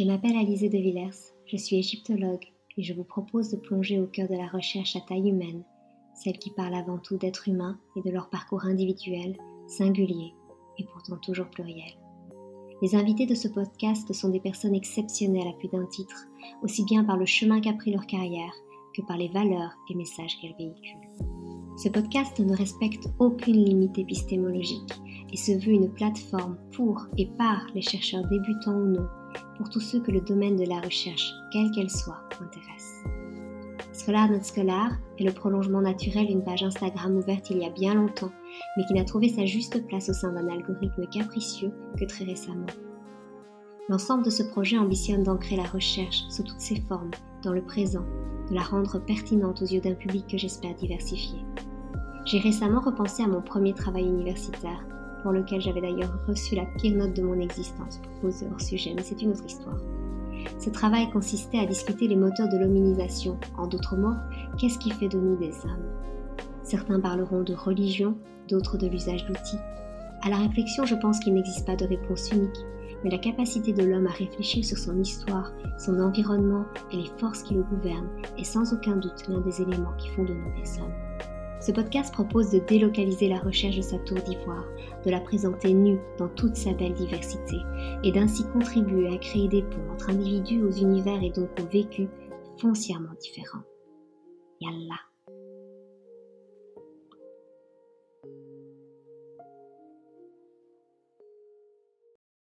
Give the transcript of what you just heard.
Je m'appelle Alizé de Villers, je suis égyptologue et je vous propose de plonger au cœur de la recherche à taille humaine, celle qui parle avant tout d'êtres humains et de leur parcours individuel, singulier et pourtant toujours pluriel. Les invités de ce podcast sont des personnes exceptionnelles à plus d'un titre, aussi bien par le chemin qu'a pris leur carrière que par les valeurs et messages qu'elles véhiculent. Ce podcast ne respecte aucune limite épistémologique et se veut une plateforme pour et par les chercheurs débutants ou non, pour tous ceux que le domaine de la recherche, quelle qu'elle soit, intéresse. Scholar Not est le prolongement naturel d'une page Instagram ouverte il y a bien longtemps, mais qui n'a trouvé sa juste place au sein d'un algorithme capricieux que très récemment. L'ensemble de ce projet ambitionne d'ancrer la recherche sous toutes ses formes, dans le présent, de la rendre pertinente aux yeux d'un public que j'espère diversifié. J'ai récemment repensé à mon premier travail universitaire, pour lequel j'avais d'ailleurs reçu la pire note de mon existence pour poser hors sujet, mais c'est une autre histoire. Ce travail consistait à discuter les moteurs de l'hominisation, en d'autres mots, qu'est-ce qui fait de nous des hommes? Certains parleront de religion, d'autres de l'usage d'outils. À la réflexion, je pense qu'il n'existe pas de réponse unique, mais la capacité de l'homme à réfléchir sur son histoire, son environnement et les forces qui le gouvernent est sans aucun doute l'un des éléments qui font de nous des hommes. Ce podcast propose de délocaliser la recherche de sa tour d'ivoire, de la présenter nue dans toute sa belle diversité, et d'ainsi contribuer à créer des ponts entre individus aux univers et donc aux vécus foncièrement différents. Yallah